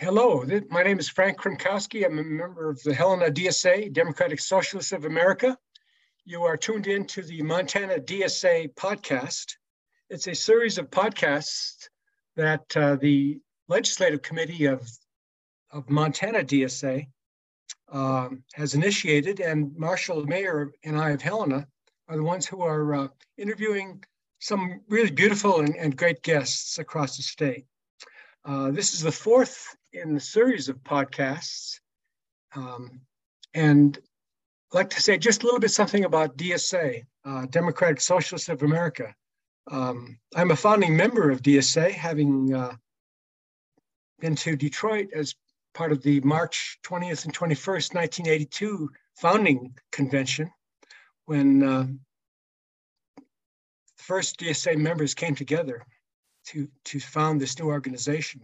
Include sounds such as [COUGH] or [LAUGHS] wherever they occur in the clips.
Hello, my name is Frank Kromkowski. I'm a member of the Helena DSA, Democratic Socialists of America. You are tuned in to the Montana DSA podcast. It's a series of podcasts that uh, the Legislative Committee of, of Montana DSA um, has initiated, and Marshall Mayer and I of Helena are the ones who are uh, interviewing some really beautiful and, and, great guests across the state. Uh, this is the fourth in the series of podcasts. Um, and I'd like to say just a little bit something about DSA, uh, Democratic Socialists of America. Um, I'm a founding member of DSA, having uh, been to Detroit as part of the March 20th and 21st, 1982 founding convention, when uh, the first DSA members came together to, to found this new organization.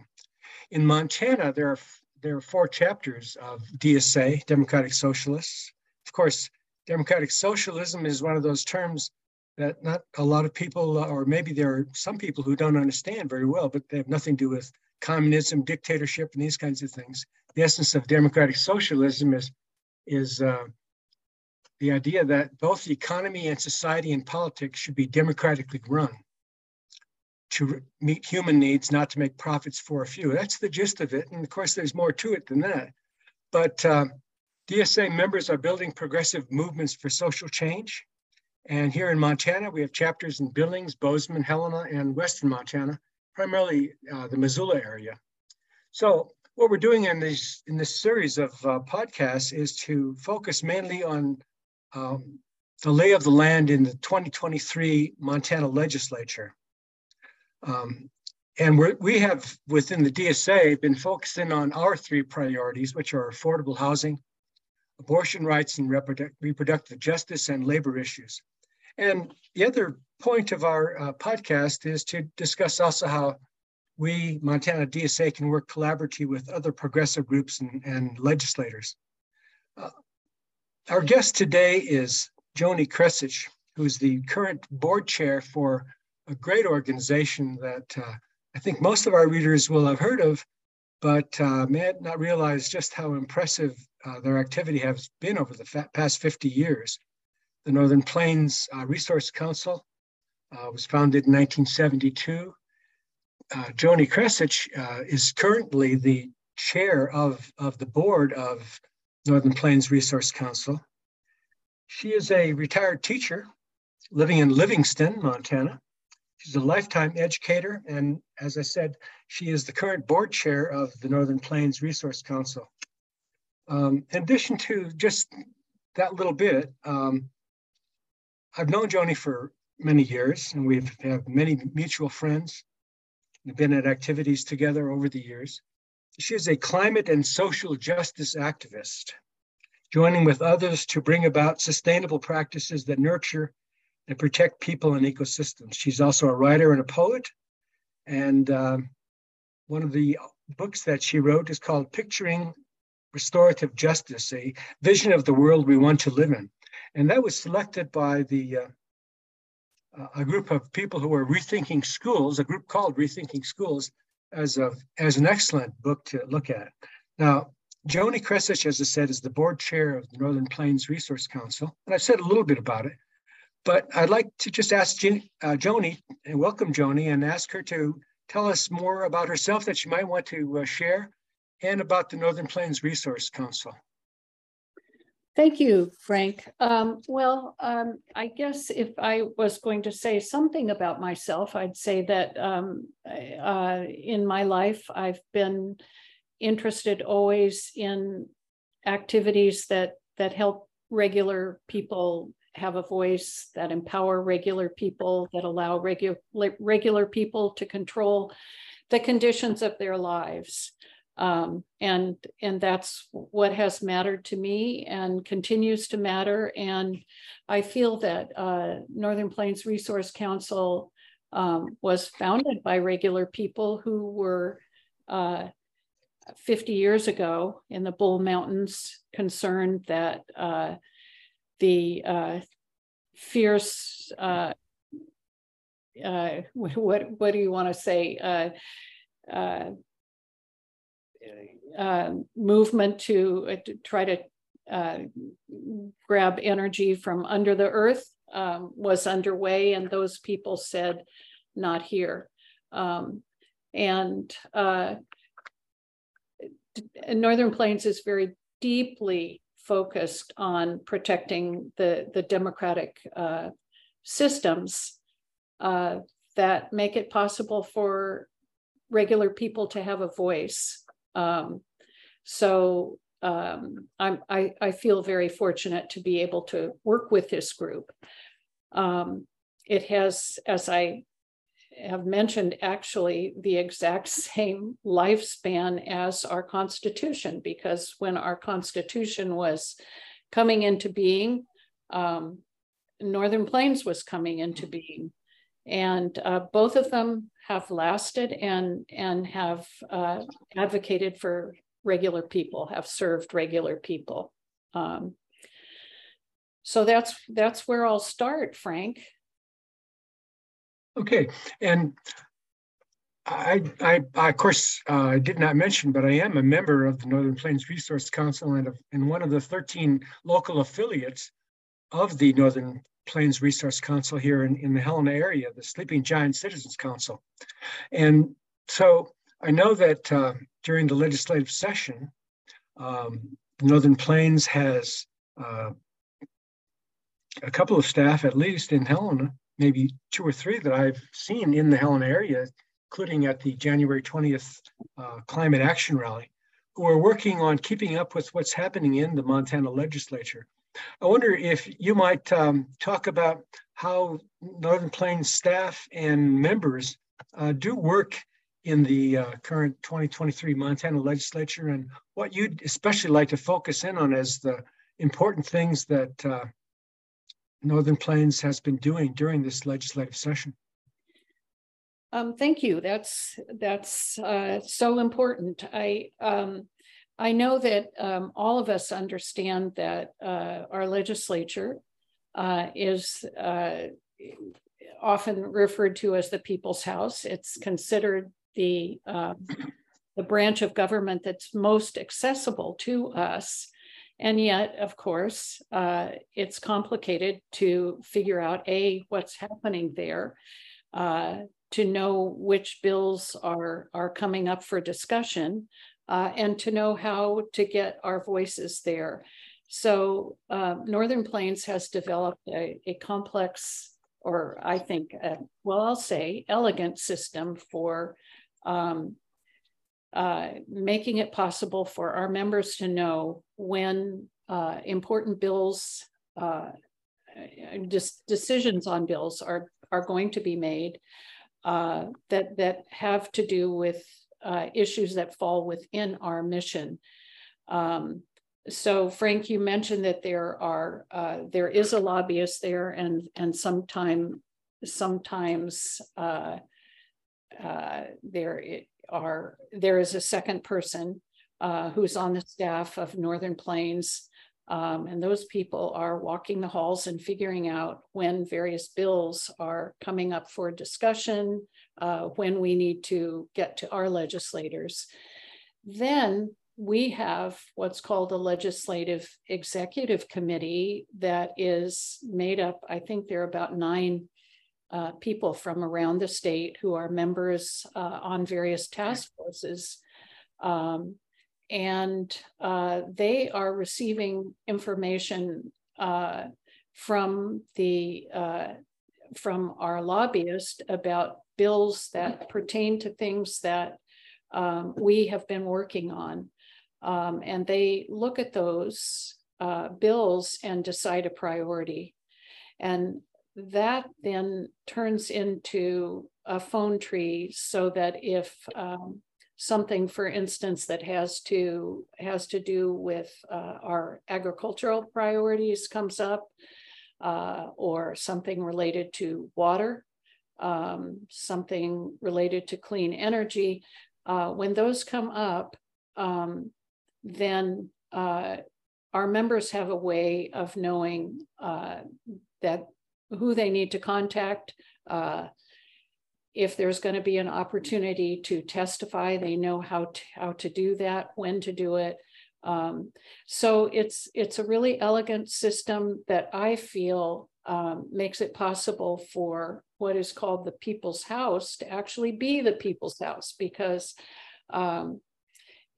In Montana, there are, there are four chapters of DSA, Democratic Socialists. Of course, Democratic Socialism is one of those terms that not a lot of people, or maybe there are some people who don't understand very well, but they have nothing to do with communism, dictatorship, and these kinds of things. The essence of democratic socialism is, is uh, the idea that both the economy and society and politics should be democratically run to meet human needs, not to make profits for a few. That's the gist of it. And of course, there's more to it than that. But uh, DSA members are building progressive movements for social change. And here in Montana, we have chapters in Billings, Bozeman, Helena, and Western Montana, primarily uh, the Missoula area. So what we're doing in this, in this series of uh, podcasts is to focus mainly on um, the lay of the land in the 2023 Montana legislature. Um, and we have within the DSA been focusing on our three priorities, which are affordable housing, abortion rights and reprodu reproductive justice, and labor issues. And the other point of our uh, podcast is to discuss also how we, Montana DSA, can work collaboratively with other progressive groups and, and legislators. Uh, our guest today is Joanie Kresich, who's the current board chair for a great organization that uh, I think most of our readers will have heard of, but uh, may not realize just how impressive uh, their activity has been over the past 50 years. The Northern Plains uh, Resource Council uh, was founded in 1972. Uh, Joanie Kresich is currently the chair of, of the board of Northern Plains Resource Council. She is a retired teacher living in Livingston, Montana. She's a lifetime educator, and as I said, she is the current board chair of the Northern Plains Resource Council. Um, in addition to just that little bit, um, I've known Joanie for many years, and we've have many mutual friends. We've been at activities together over the years. She is a climate and social justice activist, joining with others to bring about sustainable practices that nurture and protect people and ecosystems. She's also a writer and a poet. And um, one of the books that she wrote is called Picturing Restorative Justice, a vision of the world we want to live in. And that was selected by the uh, a group of people who were rethinking schools, a group called Rethinking Schools, as a as an excellent book to look at. Now, Joanie Kresich, as I said, is the board chair of the Northern Plains Resource Council, and I've said a little bit about it. But I'd like to just ask uh, Joanie and welcome Joanie and ask her to tell us more about herself that she might want to uh, share and about the Northern Plains Resource Council. Thank you, Frank. Um, well, um, I guess if I was going to say something about myself, I'd say that um, uh, in my life, I've been interested always in activities that that help regular people have a voice, that empower regular people, that allow regular regular people to control the conditions of their lives. Um, and and that's what has mattered to me and continues to matter. And I feel that uh, Northern Plains Resource Council um, was founded by regular people who were uh, 50 years ago in the Bull Mountains concerned that uh, the uh, fierce uh, uh, what what do you want to say uh, uh, uh, movement to, to, try to grab energy from under the earth um, was underway, and those people said, not here. Um, and Northern Plains is very deeply focused on protecting the, the democratic uh, systems uh, that make it possible for regular people to have a voice. Um, so um, I, I feel very fortunate to be able to work with this group. Um, it has, as I have mentioned, actually the exact [LAUGHS] same lifespan as our Constitution, because when our Constitution was coming into being, um, Northern Plains was coming into being. And uh, both of them have lasted and, and have uh, advocated for regular people, have served regular people. Um, so that's that's where I'll start, Frank. Okay, and I, I, I of course, uh, I did not mention, but I am a member of the Northern Plains Resource Council and, of, and one of the 13 local affiliates of the Northern Plains Resource Council here in, in the Helena area, the Sleeping Giant Citizens Council. And so I know that uh, during the legislative session, um, Northern Plains has uh, a couple of staff, at least in Helena, maybe two or three that I've seen in the Helena area, including at the January 20th uh, climate action rally, who are working on keeping up with what's happening in the Montana legislature. I wonder if you might um, talk about how Northern Plains staff and members uh, do work in the uh, current 2023 Montana legislature and what you'd especially like to focus in on as the important things that uh, Northern Plains has been doing during this legislative session. Um, thank you. That's that's uh, so important. I um, I know that um, all of us understand that uh, our legislature uh, is uh, often referred to as the People's House. It's considered the um, the branch of government that's most accessible to us. And yet, of course, uh, it's complicated to figure out A, what's happening there, uh, to know which bills are, are coming up for discussion, uh, and to know how to get our voices there. So uh, Northern Plains has developed a, a complex, or I think, well, I'll say elegant system for um, uh, making it possible for our members to know when uh, important bills, uh, decisions on bills are, are going to be made uh, that, that have to do with uh, issues that fall within our mission. Um, so Frank, you mentioned that there are there is a lobbyist there, and and sometime sometimes there are there is a second person uh, who's on the staff of Northern Plains. Um, and those people are walking the halls and figuring out when various bills are coming up for discussion, uh, when we need to get to our legislators. Then we have what's called a legislative executive committee that is made up, I think there are about nine uh, people from around the state who are members uh, on various task forces. Um, and uh, they are receiving information uh, from the uh, from our lobbyist about bills that pertain to things that um, we have been working on. Um, and they look at those uh, bills and decide a priority. And that then turns into a phone tree so that if um, something, for instance, that has to has to do with uh, our agricultural priorities comes up, uh, or something related to water, um, something related to clean energy, uh, when those come up, um, then uh, our members have a way of knowing uh, that who they need to contact. Uh, if there's going to be an opportunity to testify, they know how to, how to do that, when to do it. Um, so it's it's a really elegant system that I feel um, makes it possible for what is called the people's house to actually be the people's house because um,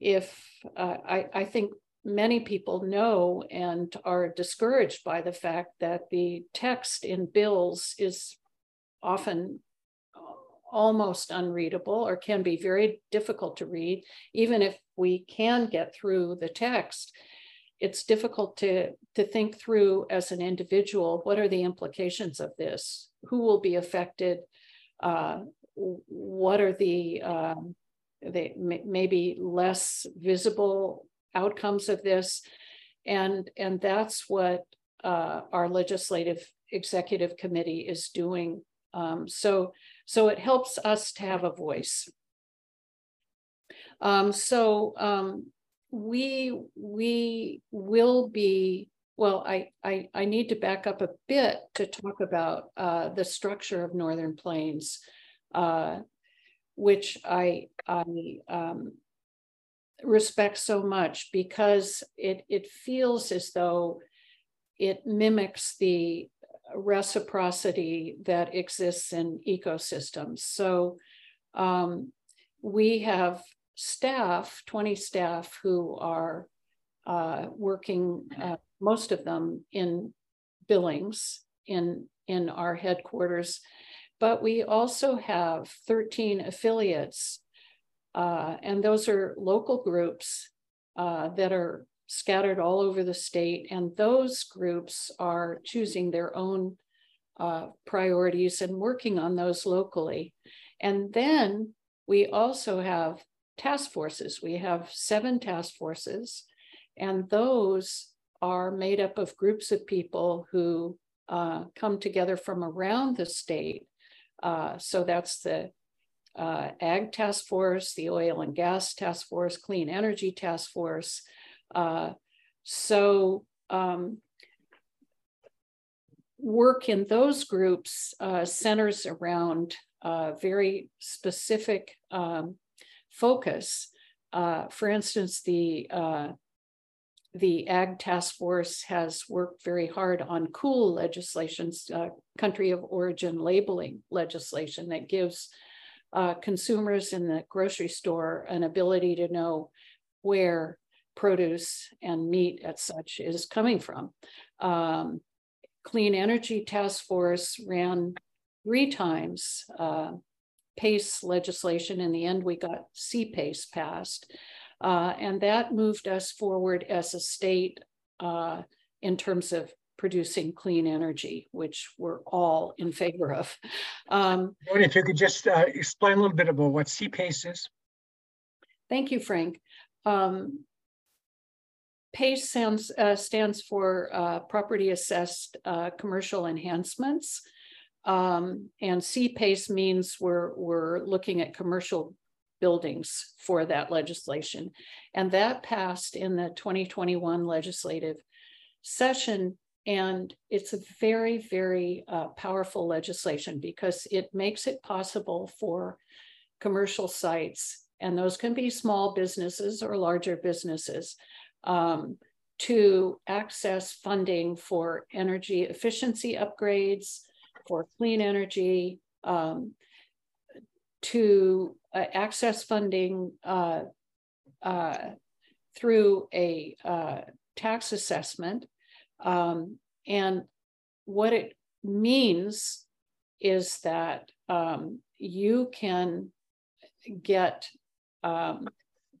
if uh, I, I think many people know and are discouraged by the fact that the text in bills is often almost unreadable or can be very difficult to read, even if we can get through the text. It's difficult to, to think through as an individual what are the implications of this? Who will be affected? Uh, what are the, um, the maybe less visible outcomes of this? And, and that's what uh, our legislative executive committee is doing. Um, so so it helps us to have a voice. Um, so um, we we will be well. I, I I need to back up a bit to talk about uh, the structure of Northern Plains, uh, which I I um, respect so much because it it feels as though it mimics the reciprocity that exists in ecosystems. So um, we have staff, 20 staff who are uh, working, uh, most of them in Billings in, in our headquarters, but we also have 13 affiliates, uh, and those are local groups uh, that are scattered all over the state. And those groups are choosing their own uh, priorities and working on those locally. And then we also have task forces. We have seven task forces, and those are made up of groups of people who uh, come together from around the state. Uh, so that's the uh, Ag Task Force, the Oil and Gas Task Force, Clean Energy Task Force, uh, so um, work in those groups uh, centers around uh, very specific um, focus. Uh, for instance, the uh, the Ag Task Force has worked very hard on COOL legislations, uh, country of origin labeling legislation that gives uh, consumers in the grocery store an ability to know where produce and meat at such is coming from. Um, Clean Energy Task Force ran three times uh, PACE legislation. In the end, we got CPACE passed. Uh, and that moved us forward as a state uh, in terms of producing clean energy, which we're all in favor of. Um, if you could just uh, explain a little bit about what CPACE is. Thank you, Frank. Um, PACE stands, uh, stands for uh, Property Assessed uh, Commercial Enhancements. Um, and CPACE means we're, we're looking at commercial buildings for that legislation. And that passed in the 2021 legislative session. And it's a very, very uh, powerful legislation because it makes it possible for commercial sites, and those can be small businesses or larger businesses, um, to access funding for energy efficiency upgrades, for clean energy, um, to uh, access funding uh, uh, through a uh, tax assessment. Um, and what it means is that um, you can get um,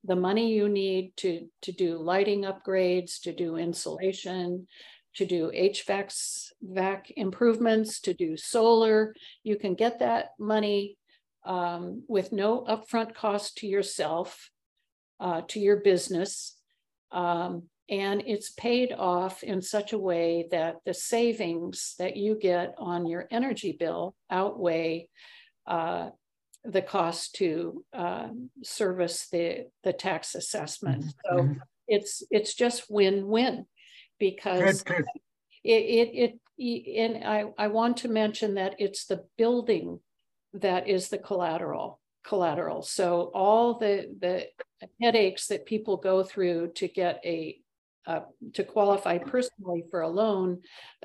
the money you need to, to do lighting upgrades, to do insulation, to do HVAC vac improvements, to do solar. You can get that money um, with no upfront cost to yourself, uh, to your business. Um, and it's paid off in such a way that the savings that you get on your energy bill outweigh uh, the cost to uh, service the the tax assessment. Mm-hmm. So mm-hmm. it's it's just win-win because good, good. It, it it and I I want to mention that it's the building that is the collateral collateral. So all the the headaches that people go through to get a uh, to qualify personally for a loan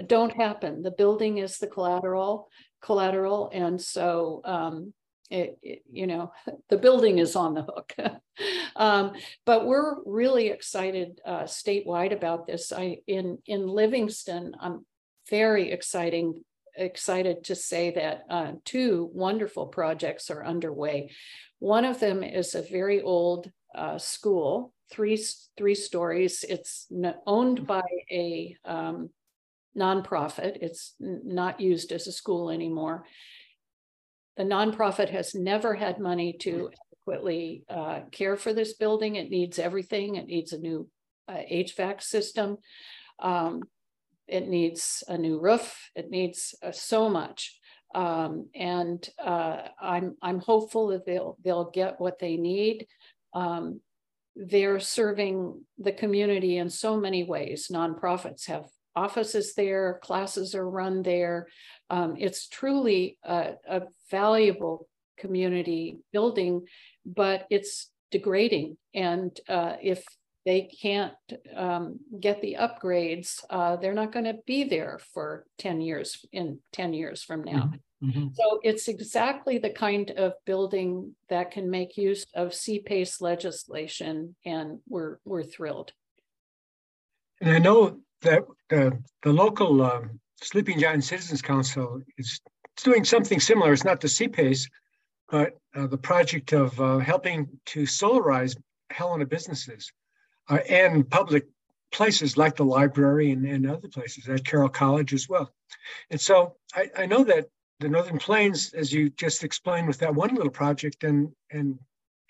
don't happen. The building is the collateral collateral, and so um, it, it, you know [LAUGHS] the building is on the hook. [LAUGHS] um, but we're really excited uh, statewide about this. I in in Livingston, I'm very exciting excited to say that uh, two wonderful projects are underway. One of them is a very old uh, school, three three stories. It's owned by a um, nonprofit. It's not used as a school anymore. The nonprofit has never had money to adequately uh, care for this building. It needs everything. It needs a new uh, HVAC system. Um, it needs a new roof. It needs uh, so much. Um, and uh, I'm I'm hopeful that they'll they'll get what they need. Um, they're serving the community in so many ways. Nonprofits have offices there, classes are run there. Um, it's truly a, a valuable community building, but it's degrading. And uh, if they can't um, get the upgrades, uh, they're not going to be there for 10 years in 10 years from now. Mm-hmm. Mm-hmm. So it's exactly the kind of building that can make use of CPACE legislation, and we're we're thrilled. And I know that the, the local um, Sleeping Giant Citizens Council is doing something similar. It's not the CPACE, but uh, the project of uh, helping to solarize Helena businesses uh, and public places like the library and, and other places at Carroll College as well. And so I, I know that the Northern Plains, as you just explained with that one little project and and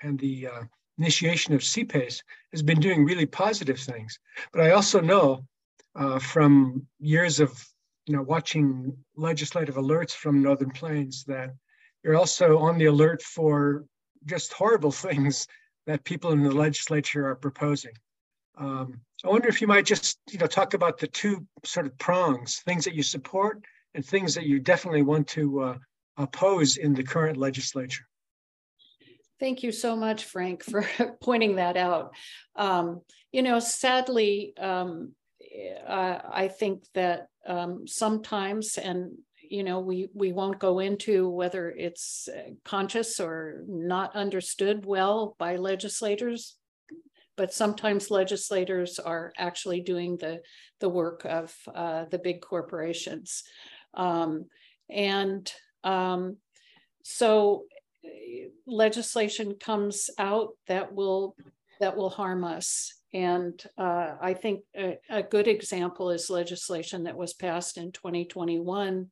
and the uh, initiation of CPACE has been doing really positive things. But I also know uh, from years of you know watching legislative alerts from Northern Plains that you're also on the alert for just horrible [LAUGHS] things that people in the legislature are proposing. Um, I wonder if you might just you know talk about the two sort of prongs, things that you support and things that you definitely want to uh, oppose in the current legislature. Thank you so much, Frank, for [LAUGHS] pointing that out. Um, you know, sadly, um, uh, I think that um, sometimes, and you know, we we won't go into whether it's conscious or not understood well by legislators but sometimes legislators are actually doing the, the work of uh, the big corporations. Um, and um, so uh, legislation comes out that will that will harm us. And uh, I think a, a, good example is legislation that was passed in 2021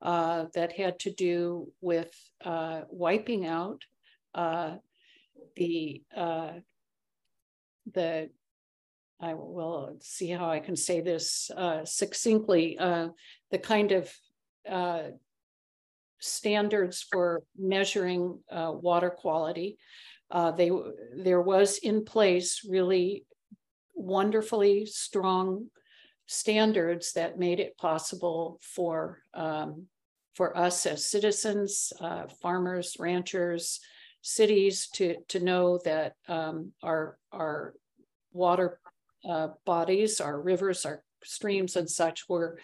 uh, that had to do with uh, wiping out uh, the the I will see how I can say this uh, succinctly. Uh, the kind of uh, standards for measuring uh, water quality. Uh, they there was in place really wonderfully strong standards that made it possible for um, for us as citizens, uh, farmers, ranchers, cities to to know that um, our our water uh, bodies, our rivers, our streams, and such were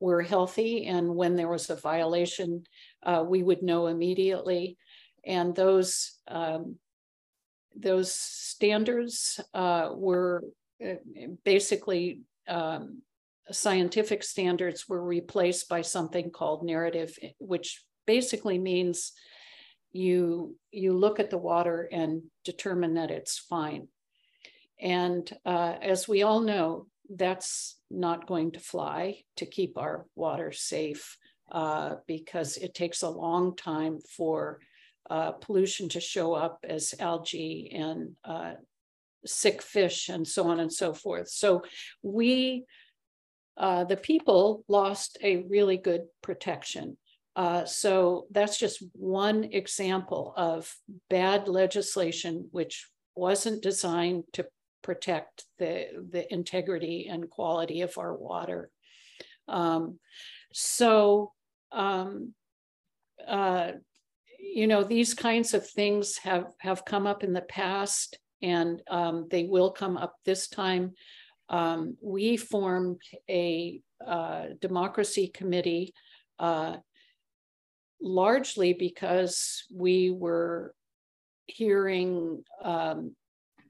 were healthy, and when there was a violation, uh, we would know immediately. And those um, those standards uh, were uh, basically um, scientific standards were replaced by something called narrative, which basically means you you look at the water and determine that it's fine. And uh, as we all know, that's not going to fly to keep our water safe uh, because it takes a long time for uh, pollution to show up as algae and uh, sick fish and so on and so forth. So we, uh, the people, lost a really good protection. Uh, so that's just one example of bad legislation which wasn't designed to protect the, the integrity and quality of our water. Um, so um, uh, you know, these kinds of things have have come up in the past, and um, they will come up this time. Um, we formed a uh, democracy committee uh, largely because we were hearing um,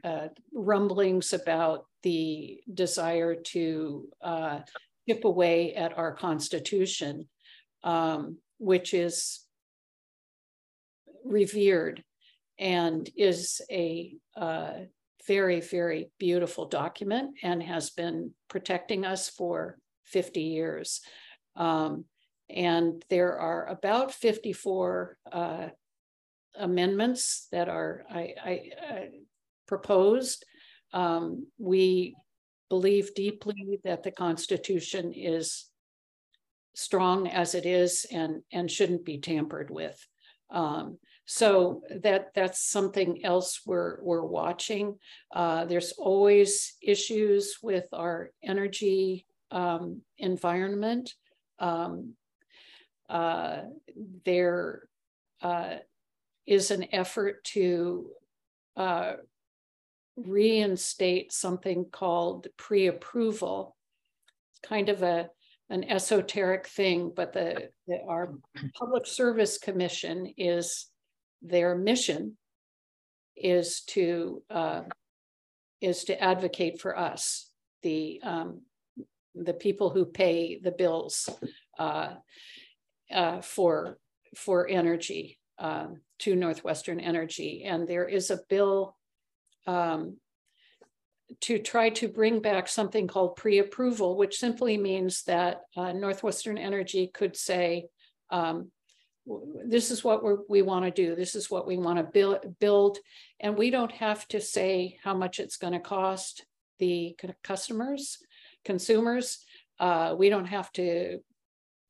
uh, rumblings about the desire to uh, chip away at our Constitution, um, which is revered and is a uh, very, very beautiful document and has been protecting us for 50 years. Um, and there are about 54 uh, amendments that are I, I, I proposed. Um, we believe deeply that the Constitution is strong as it is and, and shouldn't be tampered with. Um, so that that's something else we're we're watching. Uh, there's always issues with our energy um, environment. Um, uh, there uh, is an effort to uh, reinstate something called pre-approval. It's kind of a an esoteric thing, but the, the our public service commission is their mission is to uh, is to advocate for us, the um, the people who pay the bills uh, uh, for for energy um, to Northwestern Energy, and there is a bill um, to try to bring back something called pre-approval, which simply means that uh, Northwestern Energy could say, um, this is what we want to do. This is what we want to build, build. And we don't have to say how much it's going to cost the customers, consumers. Uh, we don't have to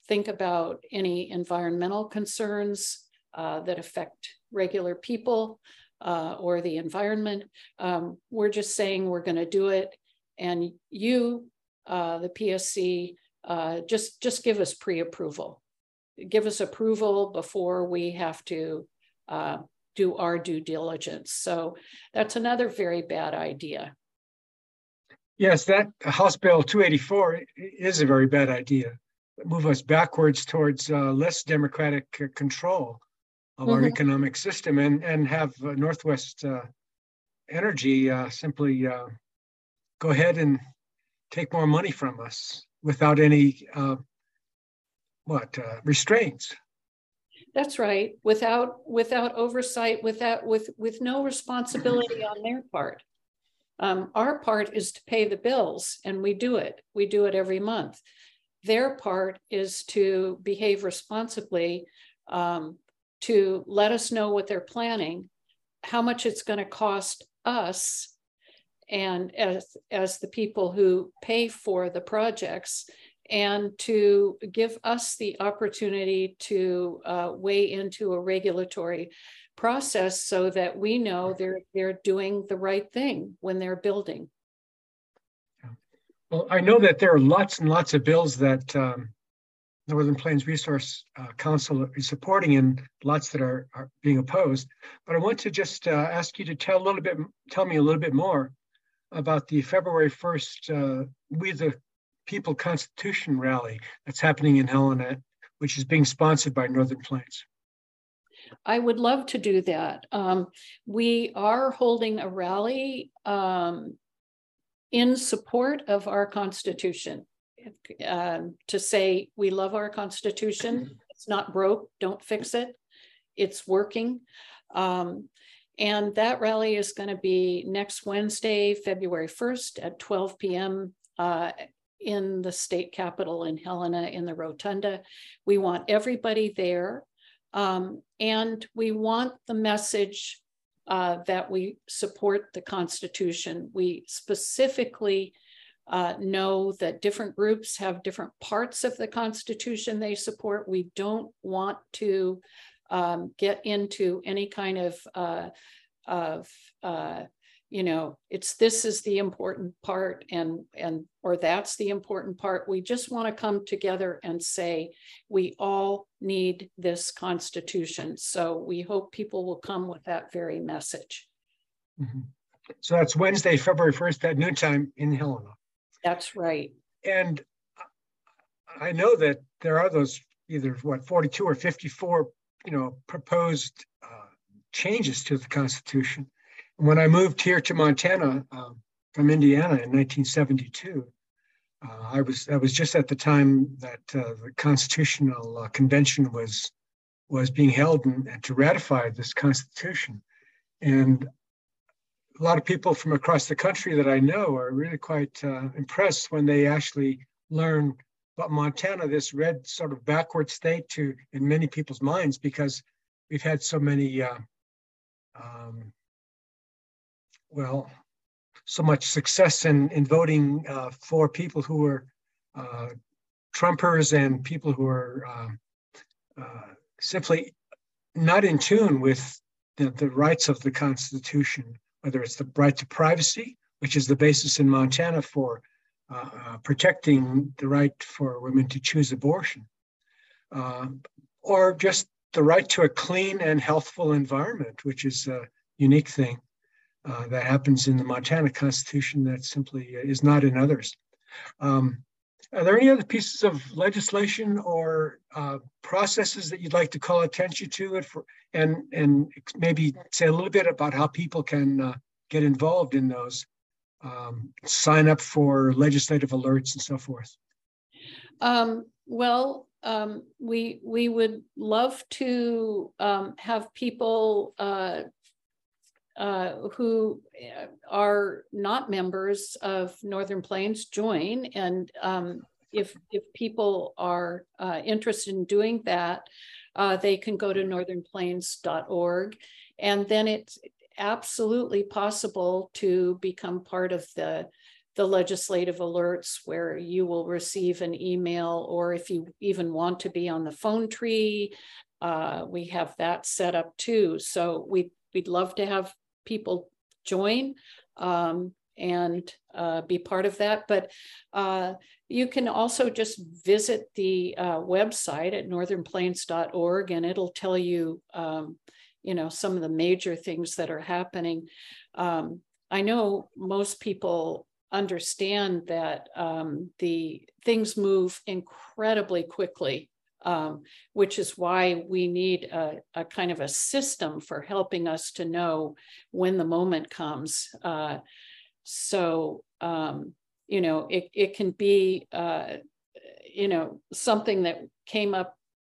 think about any environmental concerns uh, that affect regular people uh, or the environment. Um, we're just saying we're going to do it. And you, uh, the PSC, uh, just, just give us pre-approval. Give us approval before we have to uh, do our due diligence. So that's another very bad idea. Yes, that House Bill 284 is a very bad idea. Move us backwards towards uh, less democratic control of mm-hmm. our economic system and, and have uh, Northwest uh, Energy uh, simply uh, go ahead and take more money from us without any uh, what uh, restraints. That's right. Without without oversight, without with with no responsibility on their part. Um, our part is to pay the bills, and we do it. We do it every month. Their part is to behave responsibly, um, to let us know what they're planning, how much it's going to cost us, and as, as the people who pay for the projects, and to give us the opportunity to uh, weigh into a regulatory process so that we know they're they're doing the right thing when they're building. Well, I know that there are lots and lots of bills that um, Northern Plains Resource uh, Council is supporting and lots that are, are being opposed. But I want to just uh, ask you to tell a little bit, tell me a little bit more about the February 1st uh, We the People Constitution rally that's happening in Helena, which is being sponsored by Northern Plains. I would love to do that. Um, we are holding a rally um, in support of our Constitution um, to say we love our Constitution. It's not broke, don't fix it. It's working. Um, and that rally is going to be next Wednesday, February 1st at 12 p.m. Uh, in the state capitol in Helena in the Rotunda. We want everybody there. Um, and we want the message uh, that we support the Constitution. We specifically uh, know that different groups have different parts of the Constitution they support. We don't want to um, get into any kind of, uh, of uh, you know it's this is the important part and and or that's the important part we just want to come together and say we all need this constitution so we hope people will come with that very message mm-hmm. so that's wednesday february 1st at noontime in helena that's right. And i know that there are those either what 42 or 54 you know proposed uh, changes to the constitution. When I moved here to Montana uh, from Indiana in 1972, uh, I was that was just at the time that uh, the Constitutional uh, Convention was was being held and, and, to ratify this Constitution, and a lot of people from across the country that I know are really quite uh, impressed when they actually learn about Montana, this red sort of backward state to in many people's minds because we've had so many. Uh, um, well, so much success in, in voting uh, for people who were uh, Trumpers and people who are um, uh, simply not in tune with the, the rights of the Constitution, whether it's the right to privacy, which is the basis in Montana for uh, uh, protecting the right for women to choose abortion, uh, or just the right to a clean and healthful environment, which is a unique thing uh, that happens in the Montana Constitution that simply is not in others. Um, are there any other pieces of legislation or uh, processes that you'd like to call attention to it for, and and maybe say a little bit about how people can uh, get involved in those, um, sign up for legislative alerts and so forth? Um, well, um, we we would love to um, have people uh, uh, who uh, are not members of Northern Plains join. And um, if, if people are uh, interested in doing that, uh, they can go to northernplains.org. And then it's absolutely possible to become part of the the legislative alerts where you will receive an email or if you even want to be on the phone tree uh, we have that set up too so we we'd love to have people join um, and uh, be part of that. But uh, you can also just visit the uh, website at northernplains.org and it'll tell you, um, you know, some of the major things that are happening. Um, I know most people understand that um, the things move incredibly quickly um, which is why we need a, a, kind of a system for helping us to know when the moment comes. Uh, so, um, you know, it, it can be, uh, you know, something that came up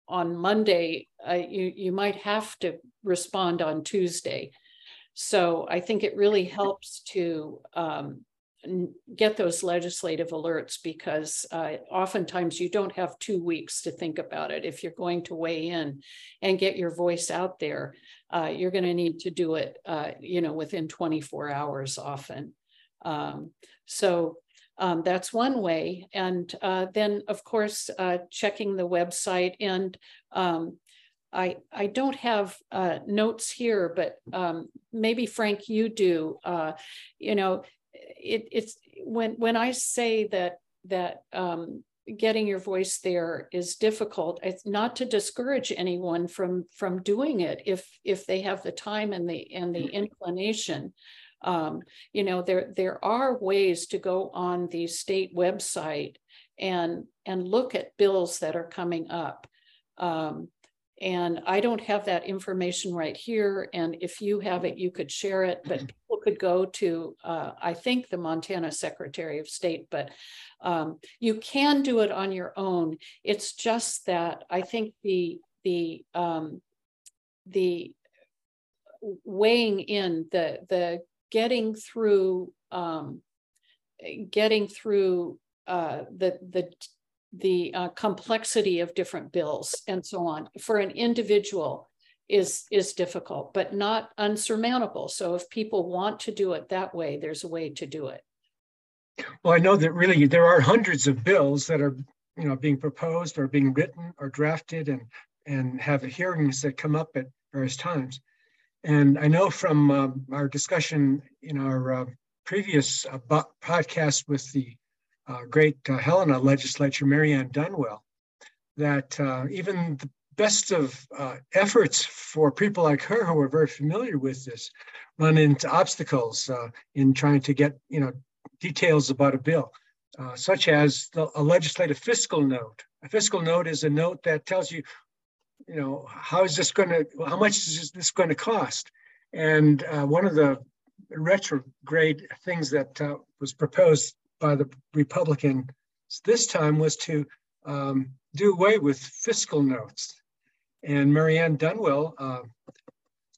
on Monday, uh, you, you might have to respond on Tuesday. So I think it really helps to um, get those legislative alerts because uh, oftentimes you don't have two weeks to think about it. If you're going to weigh in and get your voice out there, uh, you're going to need to do it, uh, you know, within 24 hours often. Um, so um, that's one way. And uh, then, of course, uh, checking the website and um, I, I don't have uh, notes here, but um, maybe Frank, you do. You know, it, it's when when I say that that um, getting your voice there is difficult. It's not to discourage anyone from from doing it if if they have the time and the and the inclination. Um, you know, there there are ways to go on the state website and and look at bills that are coming up. Um, and I don't have that information right here. And if you have it, you could share it. But [CLEARS THROAT] people could go to, uh, I think, the Montana Secretary of State, but um, you can do it on your own. It's just that I think the the um, the weighing in the the getting through um, getting through uh, the the the uh, complexity of different bills and so on for an individual is is difficult but not unsurmountable. So if people want to do it that way there's a way to do it. Well i know that really there are hundreds of bills that are you know being proposed or being written or drafted and and have hearings that come up at various times. And I know from uh, our discussion in our uh, previous uh, podcast with the uh, great uh, Helena legislature, Mary Ann Dunwell, that uh, even the best of efforts for people like her who are very familiar with this run into obstacles in trying to get you know details about a bill, such as the, a legislative fiscal note. A fiscal note is a note that tells you you know, how is this going to, how much is this going to cost? And uh, one of the retrograde things that uh, was proposed by the Republicans this time was to um, do away with fiscal notes. And Mary Ann Dunwell, uh,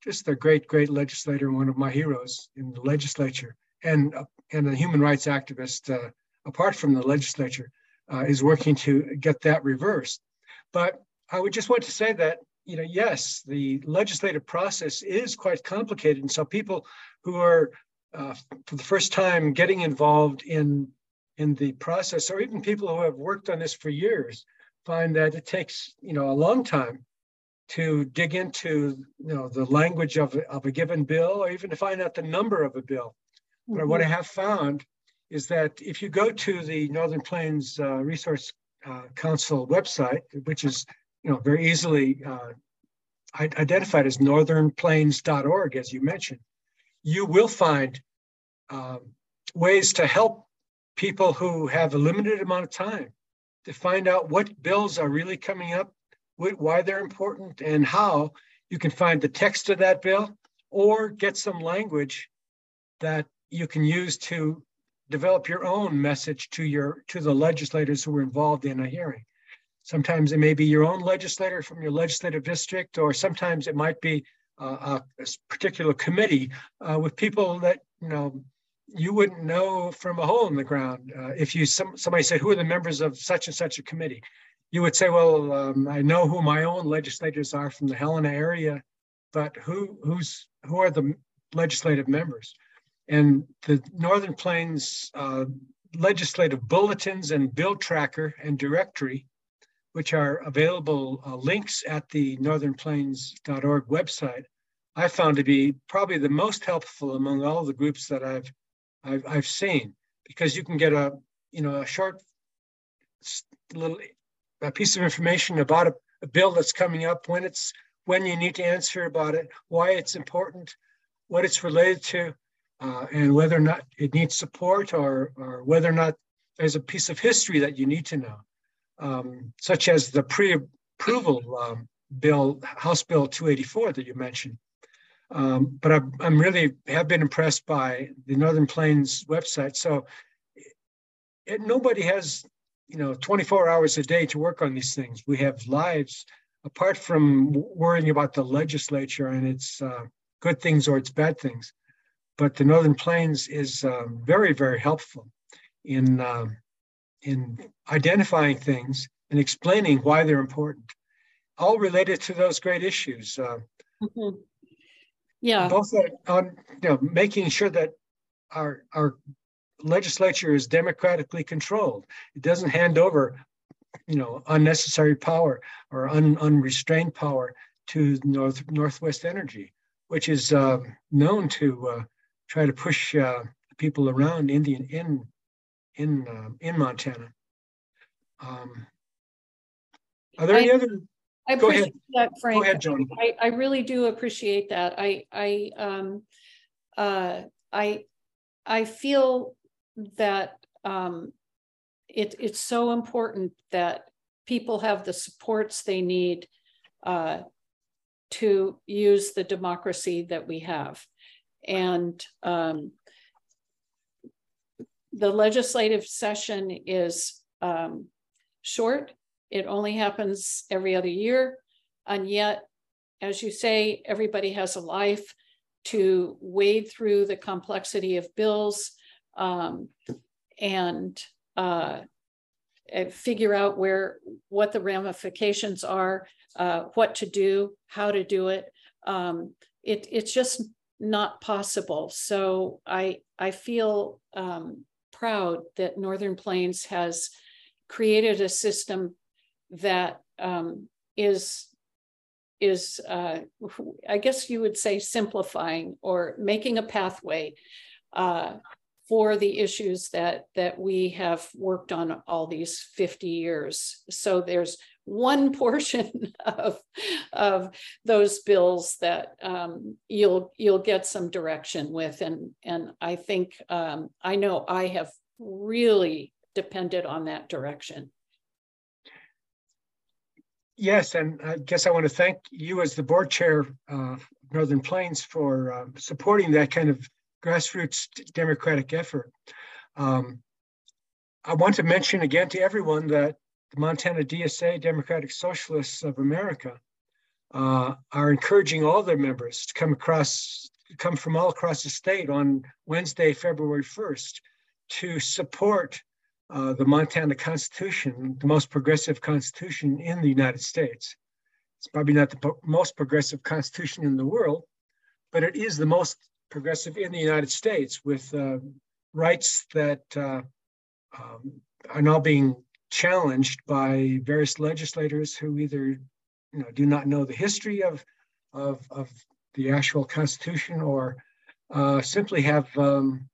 just a great, great legislator, one of my heroes in the legislature, and, uh, and a human rights activist uh, apart from the legislature, uh, is working to get that reversed. But I would just want to say that, you know, yes, the legislative process is quite complicated. And so people who are uh, for the first time getting involved in, in the process, or even people who have worked on this for years, find that it takes, you know, a long time to dig into, you know, the language of, of a given bill, or even to find out the number of a bill. Mm-hmm. But what I have found is that if you go to the Northern Plains uh, Resource uh, Council website, which is you know, very easily uh, identified as northernplains.org, as you mentioned, you will find um, ways to help people who have a limited amount of time to find out what bills are really coming up, why they're important, and how you can find the text of that bill or get some language that you can use to develop your own message to your to the legislators who are involved in a hearing. Sometimes it may be your own legislator from your legislative district, or sometimes it might be uh, a particular committee uh, with people that you know you wouldn't know from a hole in the ground. Uh, if you some, somebody said, "Who are the members of such and such a committee?" You would say, "Well, um, I know who my own legislators are from the Helena area, but who who's who are the legislative members?" And the Northern Plains uh, legislative bulletins and bill tracker and directory which are available uh, links at the northernplains.org website, I found to be probably the most helpful among all the groups that I've, I've, I've seen, because you can get a, you know, a short little a piece of information about a, a bill that's coming up, when it's, when you need to answer about it, why it's important, what it's related to, uh, and whether or not it needs support or, or whether or not there's a piece of history that you need to know um, such as the pre-approval um, bill, House Bill 284 that you mentioned. Um, but I'm, I'm, really have been impressed by the Northern Plains website. So it, nobody has, you know, 24 hours a day to work on these things. We have lives apart from worrying about the legislature and its uh, good things or its bad things. But the Northern Plains is um, very, very helpful in um, in identifying things and explaining why they're important, all related to those great issues. Uh, mm-hmm. Yeah. Both on you know making sure that our our legislature is democratically controlled. It doesn't hand over, you know, unnecessary power or un, unrestrained power to North Northwest Energy, which is uh, known to uh, try to push uh, people around Indian in in uh, in Montana. Um, are there I, any other? I Go appreciate ahead. that, Frank. Go ahead, Joanie. I, I really do appreciate that. I I um uh I I feel that um it it's so important that people have the supports they need uh, to use the democracy that we have. And um, the legislative session is um, short. It only happens every other year. And yet, as you say, everybody has a life to wade through the complexity of bills um, and uh, figure out where what the ramifications are, uh, what to do, how to do it. Um, it it's just not possible. So I I feel um, proud that Northern Plains has created a system that um, is is, uh, I guess you would say, simplifying or making a pathway uh, for the issues that that we have worked on all these 50 years. So there's one portion [LAUGHS] of of those bills that um, you'll you'll get some direction with, and and I think um, I know I have really depended on that direction. Yes, and I guess I want to thank you as the board chair uh, Northern Plains for uh, supporting that kind of grassroots democratic effort. Um, I want to mention again to everyone that the Montana DSA, Democratic Socialists of America, uh, are encouraging all their members to come across, come from all across the state on Wednesday, February 1st, to support uh, the Montana Constitution, the most progressive constitution in the United States. It's probably not the po- most progressive constitution in the world, but it is the most progressive in the United States with uh, rights that uh, um, are now being challenged by various legislators who either you know, do not know the history of, of, of the actual Constitution or uh, simply have um,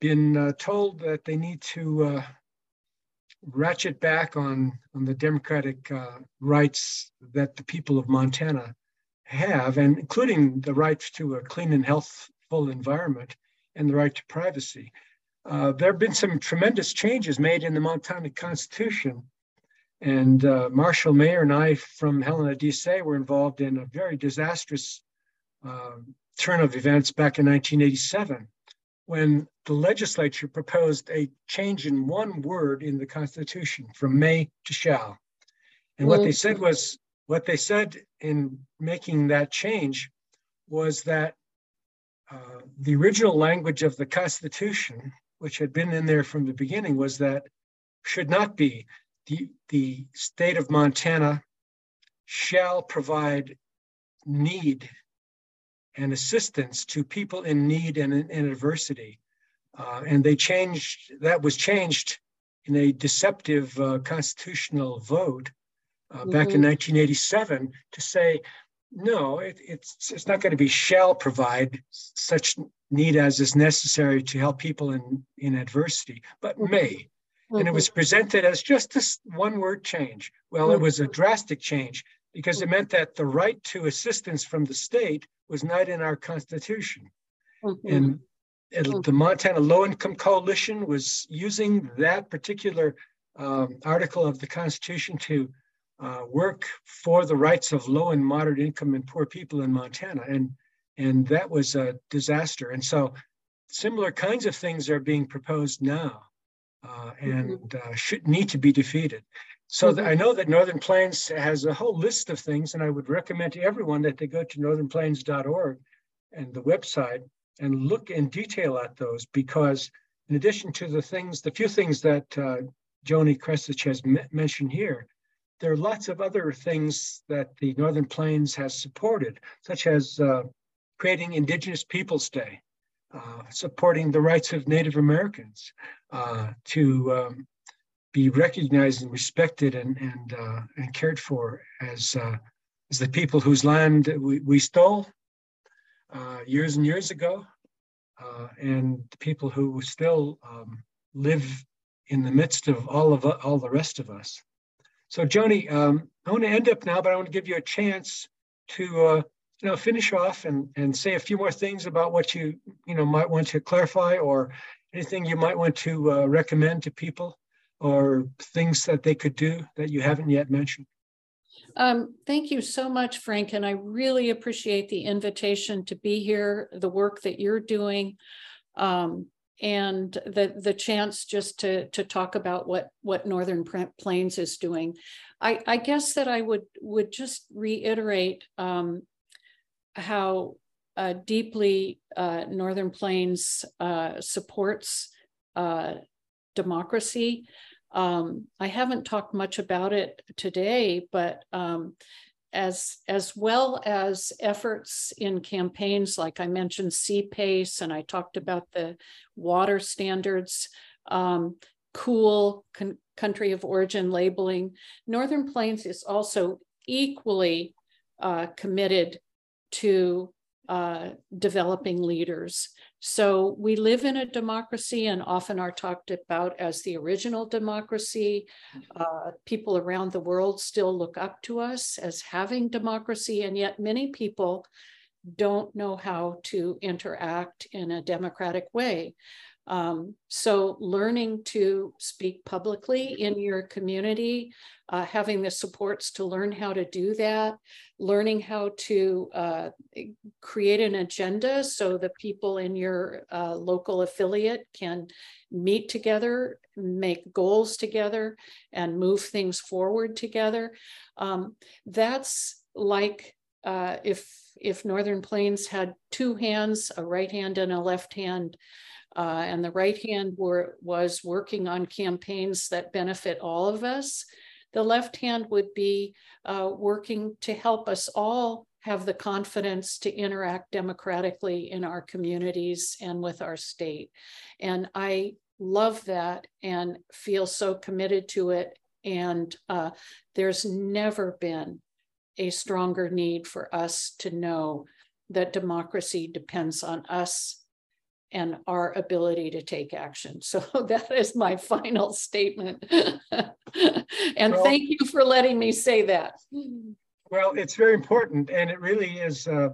been uh, told that they need to uh, ratchet back on, on the democratic uh, rights that the people of Montana have, and including the right to a clean and healthful environment and the right to privacy. Uh, there have been some tremendous changes made in the Montana Constitution. And uh, Marshall Mayer and I from Helena DC were involved in a very disastrous uh, turn of events back in 1987 when the legislature proposed a change in one word in the Constitution from may to shall. And what they said was, what they said in making that change was that uh, the original language of the Constitution which had been in there from the beginning, was that should not be the, the state of Montana shall provide need and assistance to people in need and in, adversity. Uh, and they changed, that was changed in a deceptive uh, constitutional vote uh, mm-hmm. back in 1987 mm-hmm. to say, no, it, it's, it's not going to be shall provide such need as is necessary to help people in, in adversity, but mm-hmm. may. Mm-hmm. And it was mm-hmm. presented as just this one word change. Well, it was a drastic change because it meant that the right to assistance from the state was not in our Constitution. Mm-hmm. And it, the Montana Low Income Coalition was using that particular um, article of the Constitution to uh, work for the rights of low and moderate income and poor people in Montana. And and that was a disaster. And so similar kinds of things are being proposed now uh, and mm-hmm. uh, should need to be defeated. So mm-hmm. I know that Northern Plains has a whole list of things, and I would recommend to everyone that they go to northernplains.org and the website and look in detail at those because in addition to the things, the few things that uh, Joanie Kresich has m- mentioned here, there are lots of other things that the Northern Plains has supported, such as uh, creating Indigenous Peoples Day, uh, supporting the rights of Native Americans uh, to um, be recognized and respected and and uh, and cared for as uh, as the people whose land we, we stole uh, years and years ago, and people who still um, live in the midst of all of all the rest of us. So, Joanie, um, I want to end up now, but I want to give you a chance to you know, finish off and, and say a few more things about what you, you know, might want to clarify or anything you might want to uh, recommend to people or things that they could do that you haven't yet mentioned? Um, thank you so much, Frank. And I really appreciate the invitation to be here, the work that you're doing, um, and the, the chance just to, to talk about what, what Northern Plains is doing. I, I guess that I would, would just reiterate um, how uh, deeply uh, Northern Plains uh, supports uh, democracy. Um, I haven't talked much about it today, but um, as, as well as efforts in campaigns, like I mentioned CPACE, and I talked about the water standards, um, COOL country of origin labeling. Northern Plains is also equally uh, committed to uh, developing leaders. So we live in a democracy and often are talked about as the original democracy. Uh, people around the world still look up to us as having democracy, and yet many people don't know how to interact in a democratic way. Um, so learning to speak publicly in your community, uh, having the supports to learn how to do that, learning how to uh, create an agenda so the people in your uh, local affiliate can meet together, make goals together, and move things forward together. Um, that's like uh, if if Northern Plains had two hands, a right hand and a left hand, uh, and the right hand were, was working on campaigns that benefit all of us. The left hand would be uh, working to help us all have the confidence to interact democratically in our communities and with our state. And I love that and feel so committed to it. And uh, there's never been a stronger need for us to know that democracy depends on us and our ability to take action. [LAUGHS] So that is my final statement. [LAUGHS] and well, thank you for letting me say that. Well, it's very important, and it really is uh,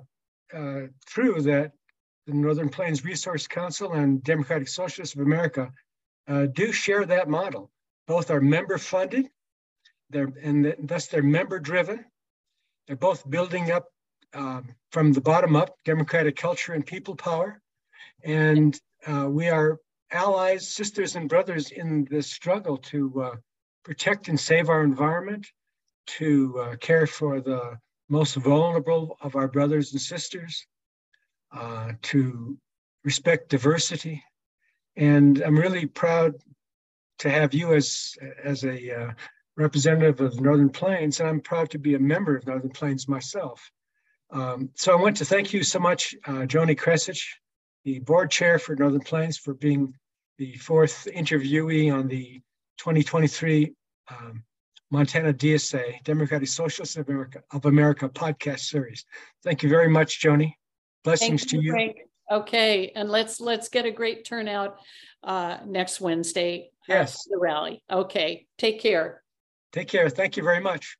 uh, true that the Northern Plains Resource Council and Democratic Socialists of America uh, do share that model. Both are member funded, they're, and thus they're member driven. They're both building up um, from the bottom up democratic culture and people power. And uh, we are allies, sisters, and brothers in this struggle to uh, protect and save our environment, to uh, care for the most vulnerable of our brothers and sisters, uh, to respect diversity. And I'm really proud to have you as, as a uh, representative of Northern Plains, and I'm proud to be a member of Northern Plains myself. Um, so I want to thank you so much, uh, Joanie Kresich, the board chair for Northern Plains for being the fourth interviewee on the 2023 um, Montana DSA, Democratic Socialists of America, of America podcast series. Thank you very much, Joanie. Blessings to you. Frank. Okay, and let's let's get a great turnout uh, next Wednesday. Yes, the rally. Okay, take care. Take care. Thank you very much.